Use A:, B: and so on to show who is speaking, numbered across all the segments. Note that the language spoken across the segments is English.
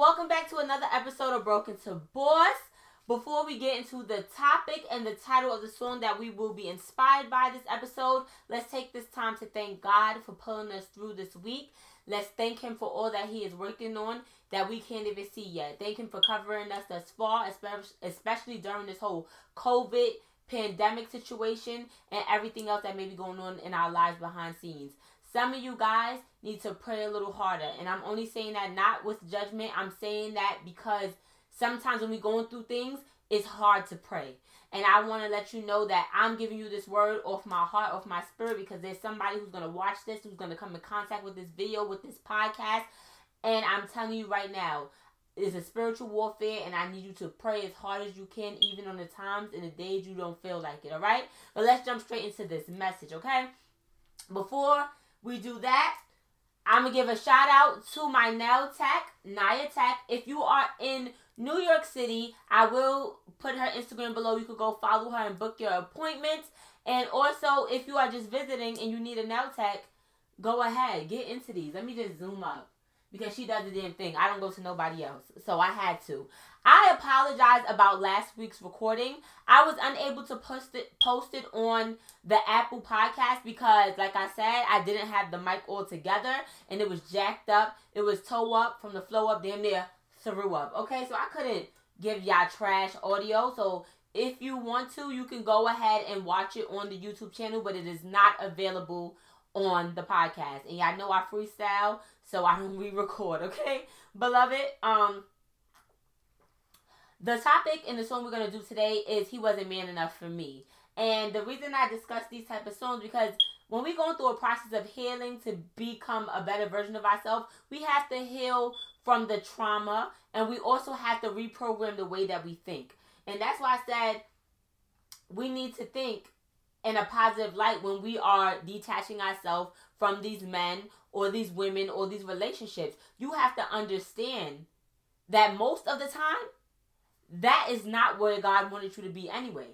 A: welcome back to another episode of Broken to Boss. Before we get into the topic and the title of the song that we will be inspired by this episode, let's take this time to thank God for pulling us through this week. Let's thank Him for all that He is working on that we can't even see yet. Thank Him for covering us thus far, especially during this whole COVID pandemic situation and everything else that may be going on in our lives behind scenes. Some of you guys need to pray a little harder. And I'm only saying that not with judgment. I'm saying that because sometimes when we're going through things, it's hard to pray. And I want to let you know that I'm giving you this word off my heart, off my spirit, because there's somebody who's going to watch this, who's going to come in contact with this video, with this podcast. And I'm telling you right now, it's a spiritual warfare, and I need you to pray as hard as you can, even on the times and the days you don't feel like it, all right? But let's jump straight into this message, okay? Before we do that, I'm gonna give a shout out to my nail tech, Naya Tech. If you are in New York City, I will put her Instagram below. You could go follow her and book your appointments. And also, if you are just visiting and you need a nail tech, go ahead, get into these. Let me just zoom up because she does the damn thing. I don't go to nobody else, so I had to. I apologize about last week's recording. I was unable to post it post it on the Apple podcast because like I said, I didn't have the mic all together and it was jacked up. It was toe up from the flow up damn near threw up. Okay, so I couldn't give y'all trash audio. So if you want to, you can go ahead and watch it on the YouTube channel, but it is not available on the podcast. And y'all know I freestyle, so I don't re-record, okay? Beloved, um the topic in the song we're gonna do today is "He Wasn't Man Enough for Me," and the reason I discuss these type of songs because when we're going through a process of healing to become a better version of ourselves, we have to heal from the trauma, and we also have to reprogram the way that we think. And that's why I said we need to think in a positive light when we are detaching ourselves from these men or these women or these relationships. You have to understand that most of the time that is not where God wanted you to be anyway.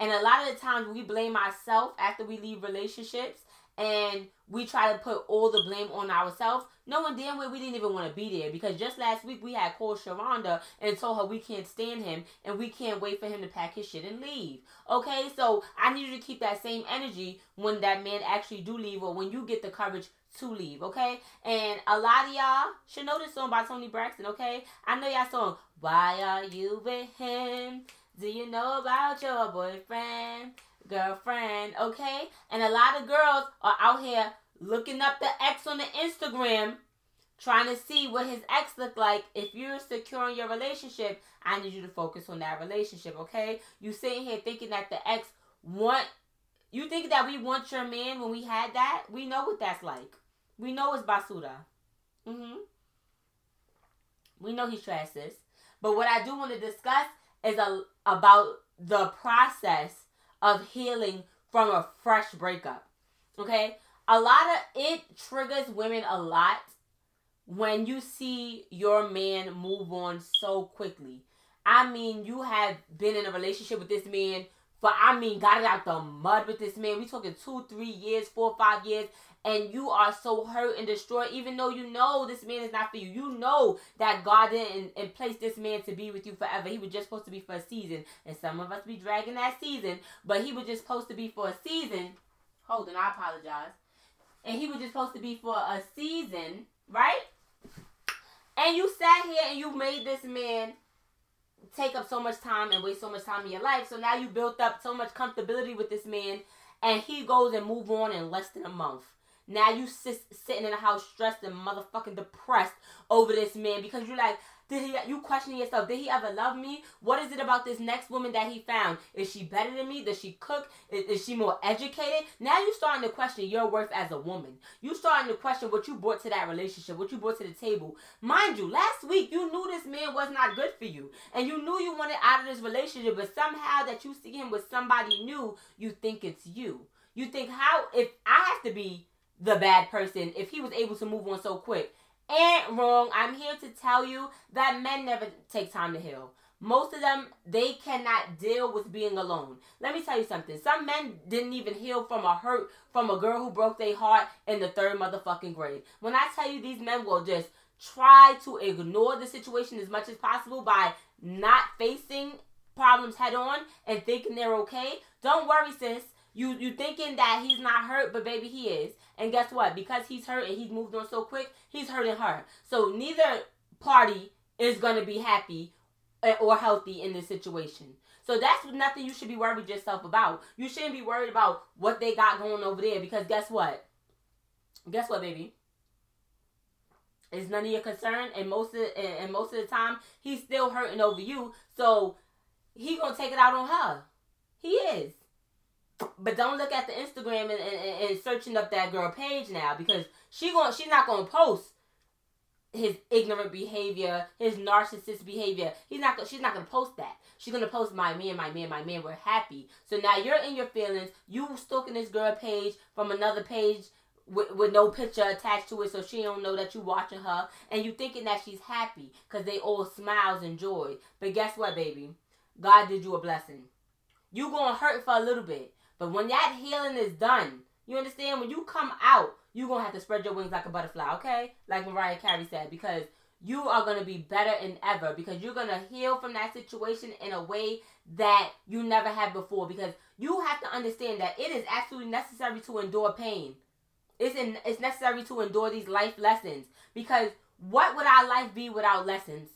A: And a lot of the times we blame ourselves after we leave relationships and we try to put all the blame on ourselves, knowing damn well we didn't even want to be there. Because just last week we had called Sharonda and told her we can't stand him and we can't wait for him to pack his shit and leave. Okay, so I need you to keep that same energy when that man actually do leave or when you get the courage to leave, okay? And a lot of y'all should know this song by Toni Braxton, okay? I know y'all song, Why Are You With Him? Do you know about your boyfriend? Girlfriend, okay? And a lot of girls are out here looking up the ex on the Instagram, trying to see what his ex look like. If you're secure in your relationship, I need you to focus on that relationship, okay? You sitting here thinking that the ex want you think that we want your man when we had that? We know what that's like. We know it's basura. Mm-hmm. We know he's trash, sis. But what I do want to discuss is a, about the process of healing from a fresh breakup. Okay? A lot of it triggers women a lot when you see your man move on so quickly. I mean, you have been in a relationship with this man for I mean, got it out the mud with this man. We talking two, three years, four, five years, and you are so hurt and destroyed, even though you know this man is not for you. You know that God didn't and place this man to be with you forever. He was just supposed to be for a season, and some of us be dragging that season, but he was just supposed to be for a season. Hold on, I apologize. And he was just supposed to be for a season, right? And you sat here and you made this man take up so much time and waste so much time in your life. So now you built up so much comfortability with this man, and he goes and move on in less than a month. Now you sit, sitting in the house stressed and motherfucking depressed over this man because you're like, did he? You questioning yourself? Did he ever love me? What is it about this next woman that he found? Is she better than me? Does she cook? Is, is she more educated? Now you're starting to question your worth as a woman. You starting to question what you brought to that relationship, what you brought to the table. Mind you, last week you knew this man was not good for you, and you knew you wanted out of this relationship, but somehow that you see him with somebody new, you think it's you. You think how if I have to be the bad person if he was able to move on so quick and wrong. I'm here to tell you that men never take time to heal. Most of them, they cannot deal with being alone. Let me tell you something. Some men didn't even heal from a hurt from a girl who broke their heart in the third motherfucking grade. When I tell you these men will just try to ignore the situation as much as possible by not facing problems head on and thinking they're okay, don't worry, sis. You you thinking that he's not hurt, but baby he is. And guess what? Because he's hurt and he's moved on so quick, he's hurting her. So neither party is gonna be happy eh, or healthy in this situation. So that's nothing you should be worried yourself about. You shouldn't be worried about what they got going over there because guess what? Guess what, baby? It's none of your concern, and most of and most of the time he's still hurting over you. So he gonna take it out on her. He is. But don't look at the Instagram and, and, and searching up that girl page now because she going she's not gonna post his ignorant behavior, his narcissist behavior. He's not she's not gonna post that. She's gonna post my man, my man, my man, we're happy. So now you're in your feelings, you stalking this girl page from another page with, with no picture attached to it so she don't know that you watching her and you thinking that she's happy because they all smiles and joy. But guess what, baby? God did you a blessing. You gonna hurt for a little bit. But when that healing is done, you understand? When you come out, you're gonna have to spread your wings like a butterfly, okay? Like Mariah Carey said, because you are gonna be better than ever because you're gonna heal from that situation in a way that you never had before. Because you have to understand that it is absolutely necessary to endure pain. It's in, it's necessary to endure these life lessons because what would our life be without lessons?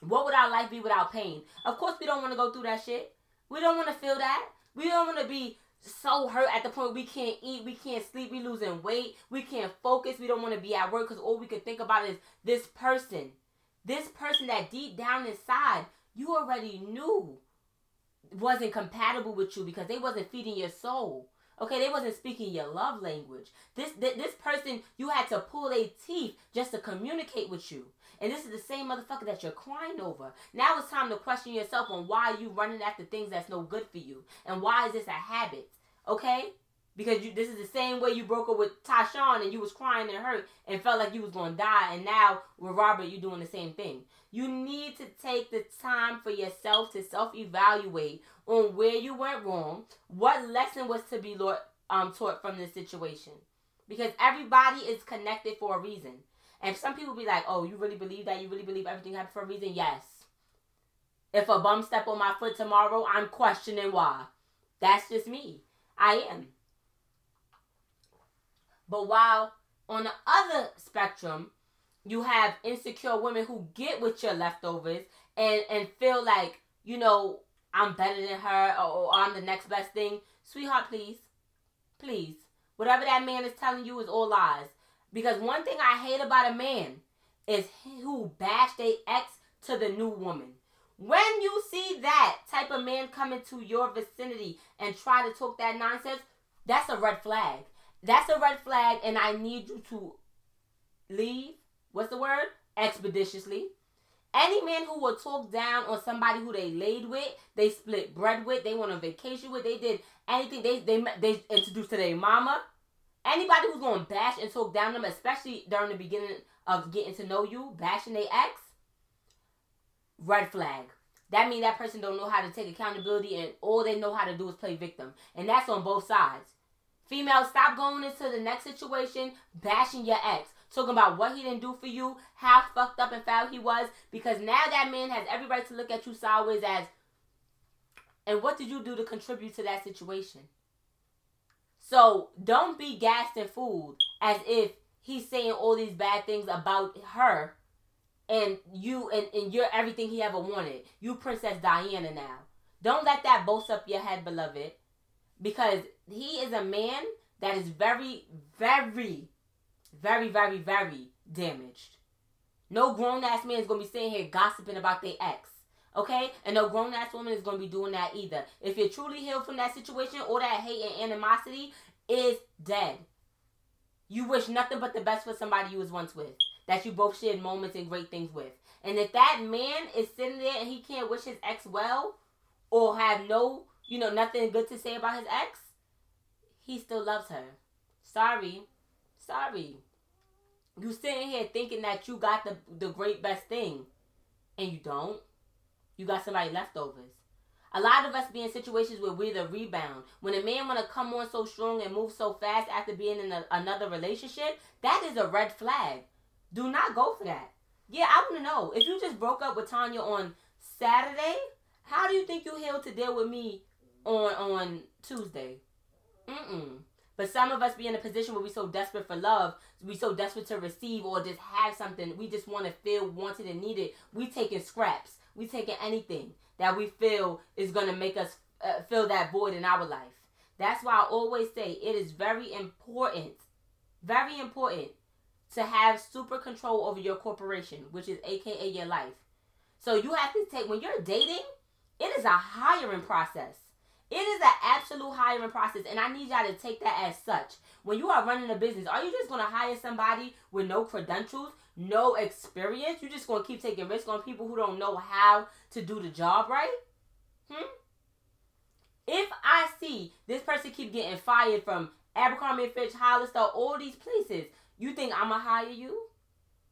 A: What would our life be without pain? Of course, we don't want to go through that shit. We don't want to feel that. We don't want to be so hurt at the point we can't eat, we can't sleep, we losing weight, we can't focus, we don't want to be at work because all we can think about is this person. This person that deep down inside you already knew wasn't compatible with you because they wasn't feeding your soul. Okay, they wasn't speaking your love language. This th- this person you had to pull their teeth just to communicate with you. And this is the same motherfucker that you're crying over. Now it's time to question yourself on why are you running after things that's no good for you. And why is this a habit? Okay? Because you, this is the same way you broke up with Tashawn and you was crying and hurt and felt like you was to die. And now with Robert, you're doing the same thing. You need to take the time for yourself to self-evaluate on where you went wrong, what lesson was to be um, taught from this situation. Because everybody is connected for a reason. And some people be like, oh, you really believe that? You really believe everything happened for a reason? Yes. If a bum step on my foot tomorrow, I'm questioning why. That's just me. I am. But while on the other spectrum, you have insecure women who get with your leftovers and, and feel like, you know, I'm better than her or, or I'm the next best thing. Sweetheart, please. Please. Whatever that man is telling you is all lies. Because one thing I hate about a man is who bash their ex to the new woman. When you see that type of man come into your vicinity and try to talk that nonsense, that's a red flag. That's a red flag, and I need you to leave. What's the word? Expeditiously. Any man who will talk down on somebody who they laid with, they split bread with, they went on vacation with, they did anything, they they they introduced to their mama, Anybody who's going to bash and talk down them, especially during the beginning of getting to know you, bashing their ex, red flag. That means that person don't know how to take accountability and all they know how to do is play victim. And that's on both sides. Females, stop going into the next situation bashing your ex. Talking about what he didn't do for you, how fucked up and foul he was. Because now that man has every right to look at you sideways as, and what did you do to contribute to that situation? So don't be gassed and fooled as if he's saying all these bad things about her and you and, and you're everything he ever wanted. You Princess Diana now. Don't let that boast up your head, beloved. Because he is a man that is very, very, very, very, very damaged. No grown ass man is gonna be sitting here gossiping about their ex. Okay? And no grown ass woman is going to be doing that either. If you're truly healed from that situation, all that hate and animosity is dead. You wish nothing but the best for somebody you was once with, that you both shared moments and great things with. And if that man is sitting there and he can't wish his ex well, or have no, you know, nothing good to say about his ex, he still loves her. Sorry. Sorry. You sitting here thinking that you got the the great best thing, and you don't. You got somebody leftovers. A lot of us be in situations where we're the rebound. When a man want to come on so strong and move so fast after being in a, another relationship, that is a red flag. Do not go for that. Yeah, I want to know. If you just broke up with Tanya on Saturday, how do you think you healed to deal with me on on Tuesday? Mm-mm. But some of us be in a position where we so desperate for love, we so desperate to receive or just have something. We just want to feel wanted and needed. We taking scraps. We taking anything that we feel is gonna make us uh, fill that void in our life. That's why I always say it is very important, very important to have super control over your corporation, which is AKA your life. So you have to take when you're dating, it is a hiring process. It is an absolute hiring process, and I need y'all to take that as such. When you are running a business, are you just gonna hire somebody with no credentials, no experience? you're just gonna keep taking risks on people who don't know how to do the job right? Hmm? If I see this person keep getting fired from Abercrombie Fitch, Hollister, all these places, you think I'ma hire you?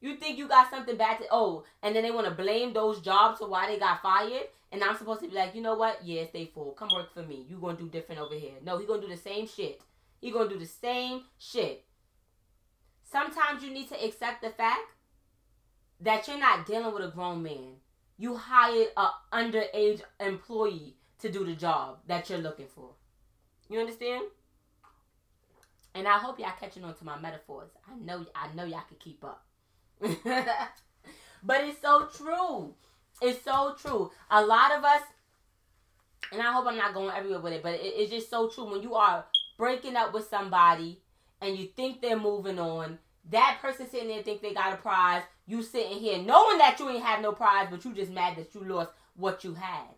A: You think you got something bad to oh, and then they want to blame those jobs for why they got fired, and I'm supposed to be like, you know what? Yes, they full. Come work for me. You gonna do different over here. No, he gonna do the same shit. He gonna do the same shit. Sometimes you need to accept the fact that you're not dealing with a grown man. You hired a underage employee to do the job that you're looking for. You understand? And I hope y'all catching on to my metaphors. I know I know y'all can keep up. but it's so true. It's so true. A lot of us, and I hope I'm not going everywhere with it, but it, it's just so true. When you are breaking up with somebody and you think they're moving on, that person sitting there think they got a prize. You sitting here knowing that you ain't have no prize, but you just mad that you lost what you had.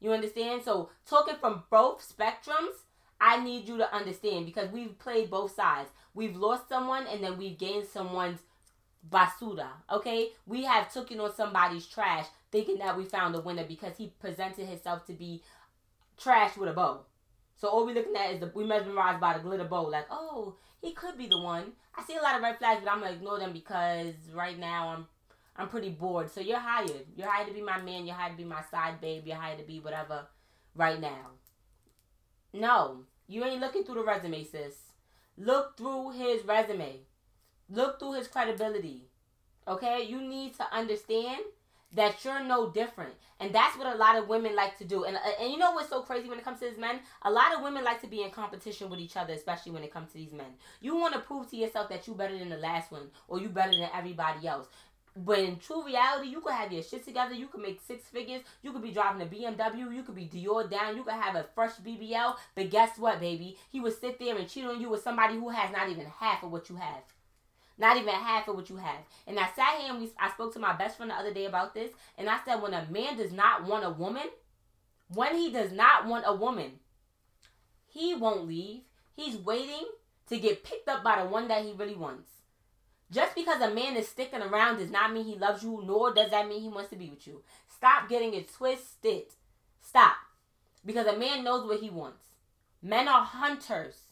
A: You understand? So talking from both spectrums, I need you to understand because we've played both sides. We've lost someone and then we've gained someone's basura. Okay, we have taken on somebody's trash, thinking that we found a winner because he presented himself to be trash with a bow. So all we're looking at is the we mesmerized by the glitter bow. Like, oh, he could be the one. I see a lot of red flags, but I'm gonna ignore them because right now I'm I'm pretty bored. So you're hired. You're hired to be my man. You're hired to be my side babe. You're hired to be whatever. Right now. No, you ain't looking through the resume, sis. Look through his resume. Look through his credibility. Okay? You need to understand that you're no different. And that's what a lot of women like to do. And, uh, and you know what's so crazy when it comes to these men? A lot of women like to be in competition with each other, especially when it comes to these men. You want to prove to yourself that you're better than the last one or you better than everybody else. But in true reality, you could have your shit together. You could make six figures. You could be driving a BMW. You could be Dior down. You could have a fresh BBL. But guess what, baby? He would sit there and cheat on you with somebody who has not even half of what you have. Not even half of what you have. And I sat here and we, I spoke to my best friend the other day about this. And I said, when a man does not want a woman, when he does not want a woman, he won't leave. He's waiting to get picked up by the one that he really wants. Just because a man is sticking around does not mean he loves you, nor does that mean he wants to be with you. Stop getting it twisted. Stop. Because a man knows what he wants. Men are hunters.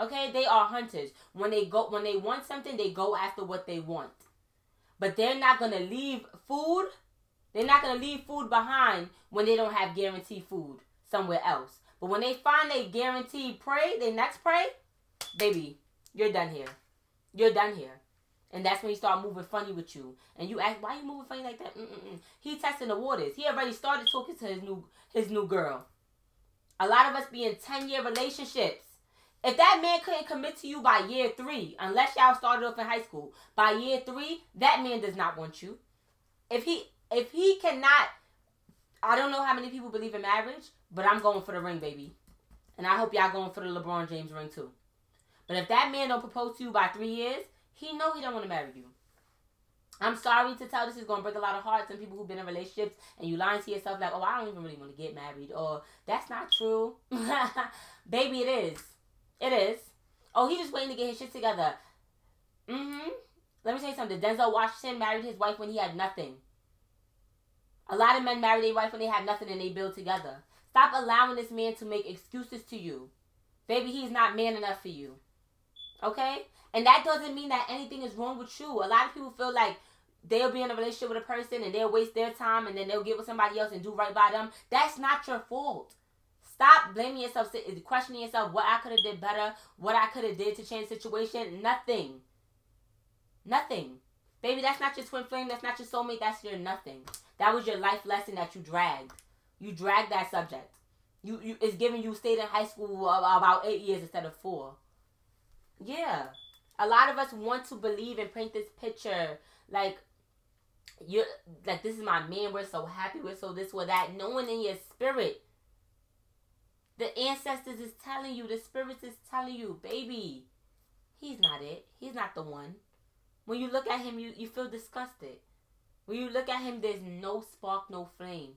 A: Okay, they are hunters. When they go when they want something, they go after what they want. But they're not gonna leave food. They're not gonna leave food behind when they don't have guaranteed food somewhere else. But when they find a guaranteed prey, their next prey, baby, you're done here. You're done here. And that's when he start moving funny with you. And you ask, why you moving funny like that? Mm-mm-mm. He testing the waters. He already started talking to his new his new girl. A lot of us be in 10 year relationships. If that man couldn't commit to you by year three, unless y'all started off in high school, by year three, that man does not want you. If he if he cannot, I don't know how many people believe in marriage, but I'm going for the ring, baby. And I hope y'all going for the LeBron James ring too. But if that man don't propose to you by three years, he know he don't want to marry you. I'm sorry to tell this is gonna break a lot of hearts and people who've been in relationships and you lying to yourself like, oh, I don't even really want to get married, or that's not true. Baby, it is. It is. Oh, he's just waiting to get his shit together. Mm-hmm. Let me tell you something. Denzel Washington married his wife when he had nothing. A lot of men marry their wife when they have nothing and they build together. Stop allowing this man to make excuses to you. Baby, he's not man enough for you. Okay? And that doesn't mean that anything is wrong with you. A lot of people feel like they'll be in a relationship with a person and they'll waste their time and then they'll get with somebody else and do right by them. That's not your fault. Stop blaming yourself, questioning yourself what I could have did better, what I could have did to change situation. Nothing. Nothing. Baby, that's not your twin flame. That's not your soulmate. That's your nothing. That was your life lesson that you dragged. You dragged that subject. You, you it's giving you stayed in high school about eight years instead of four. Yeah. A lot of us want to believe and paint this picture like you're like this is my man, we're so happy, we're so this or that, knowing in your spirit. The ancestors is telling you, the spirits is telling you, baby, he's not it. He's not the one. When you look at him, you, you feel disgusted. When you look at him, there's no spark, no flame.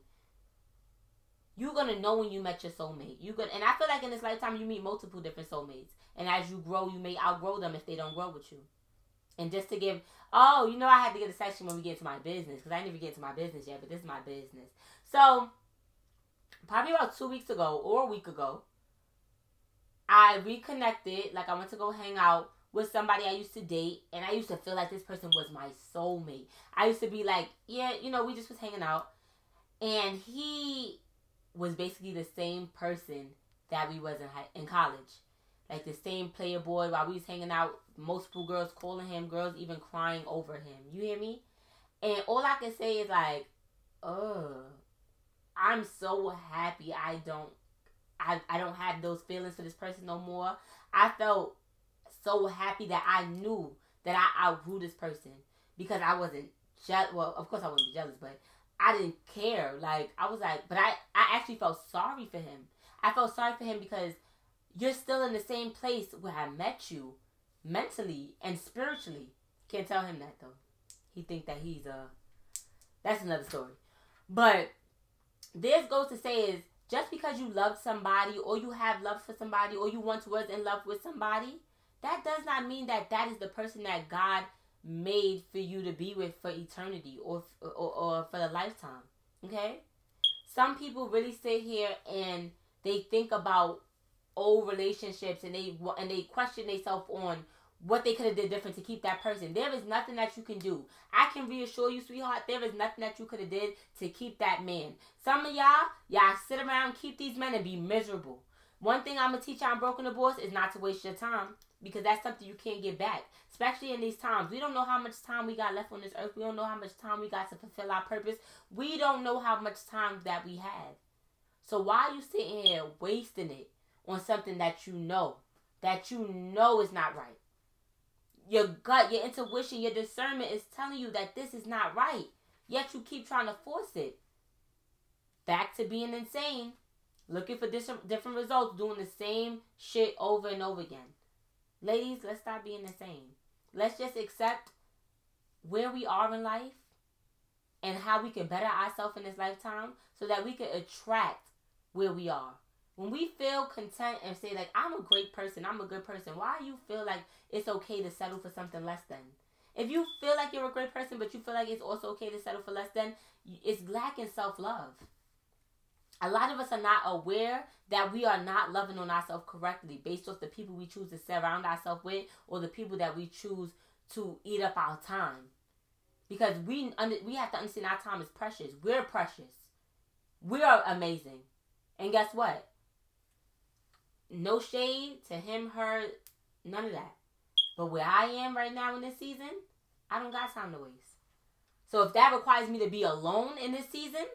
A: You're gonna know when you met your soulmate. You gonna, and I feel like in this lifetime you meet multiple different soulmates, and as you grow, you may outgrow them if they don't grow with you. And just to give, oh, you know, I had to get a section when we get to my business because I didn't even get to my business yet, but this is my business. So, probably about two weeks ago or a week ago, I reconnected. Like I went to go hang out with somebody I used to date, and I used to feel like this person was my soulmate. I used to be like, yeah, you know, we just was hanging out, and he was basically the same person that we was in high, in college, like the same player boy. While we was hanging out, multiple girls calling him, girls even crying over him. You hear me? And all I can say is like, oh, I'm so happy I don't, I I don't have those feelings for this person no more. I felt so happy that I knew that I outgrew this person because I wasn't jealous. Well, of course I wasn't be jealous, but I didn't care. Like I was like, but I I actually felt sorry for him. I felt sorry for him because you're still in the same place where I met you, mentally and spiritually. Can't tell him that though. He think that he's a. Uh, that's another story. But this goes to say is just because you love somebody or you have love for somebody or you once was in love with somebody that does not mean that that is the person that God made for you to be with for eternity or, or, or for the lifetime. Okay? Some people really sit here and they think about old relationships and they and they question themselves on what they could have did different to keep that person. There is nothing that you can do. I can reassure you, sweetheart, there is nothing that you could have did to keep that man. Some of y'all, y'all sit around, keep these men and be miserable. One thing I'm gonna teach y'all on Broken to Boss is not to waste your time because that's something you can't get back, especially in these times. We don't know how much time we got left on this earth. We don't know how much time we got to fulfill our purpose. We don't know how much time that we have. So why are you sitting here wasting it on something that you know, that you know is not right? Your gut, your intuition, your discernment is telling you that this is not right. Yet you keep trying to force it. Back to being insane, looking for different results, doing the same shit over and over again. Ladies, let's stop being same. Let's just accept where we are in life and how we can better ourselves in this lifetime so that we can attract where we are. When we feel content and say like I'm a great person, I'm a good person, why you feel like it's okay to settle for something less than? If you feel like you're a great person but you feel like it's also okay to settle for less than, it's lacking self-love a lot of us are not aware that we are not loving on ourselves correctly based off the people we choose to surround ourselves with or the people that we choose to eat up our time. Because we we have to understand our time is precious. We're precious. We are amazing. And guess what? No shade to him, her, none of that. But where I am right now in this season, I don't got time to waste. So if that requires me to be alone in this season,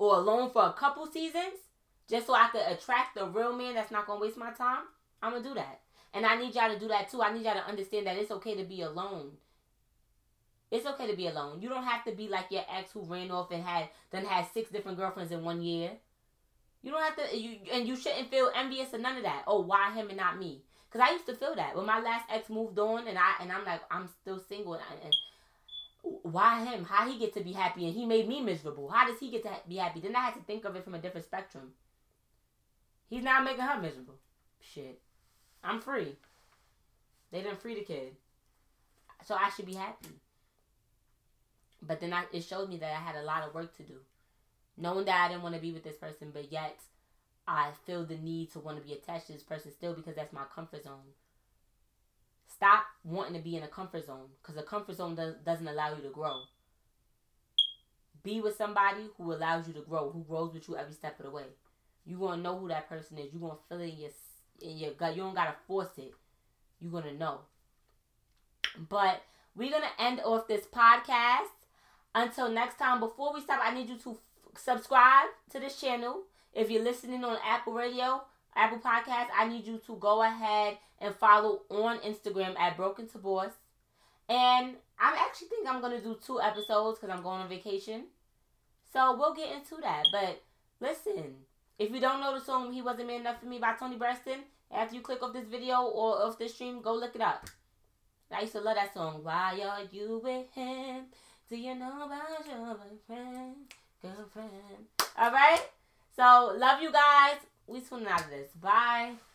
A: or alone for a couple seasons just so I could attract the real man that's not gonna waste my time, I'm gonna do that. And I need y'all to do that too. I need y'all to understand that it's okay to be alone. It's okay to be alone. You don't have to be like your ex who ran off and had then had six different girlfriends in one year. You don't have to you and you shouldn't feel envious of none of that. Oh, why him and not me? Because I used to feel that when my last ex moved on, and I and I'm like I'm still single, and, and why him? How he get to be happy and he made me miserable? How does he get to be happy? Then I had to think of it from a different spectrum. He's not making her miserable. Shit. I'm free. They didn't free the kid. So I should be happy. But then I, it showed me that I had a lot of work to do. Knowing that I didn't want to be with this person, but yet I feel the need to want to be attached to this person still because that's my comfort zone. Stop wanting to be in a comfort zone because a comfort zone does, doesn't allow you to grow. Be with somebody who allows you to grow, who grows with you every step of the way. You're gonna know who that person is. You're gonna feel it in your in your gut. You don't gotta force it. You're gonna know. But we're gonna end off this podcast. Until next time, before we stop, I need you to subscribe to this channel. If you're listening on Apple Radio, Apple Podcast, I need you to go ahead and follow on Instagram at Broken to Boss. And I actually think I'm gonna do two episodes because I'm going on vacation. So we'll get into that. But listen, if you don't know the song "He Wasn't Man Enough for Me" by Toni Braxton, after you click off this video or off this stream, go look it up. I used to love that song. Why are you with him? Do you know about your boyfriend, girlfriend? All right. So love you guys. We tuning out of this. Bye.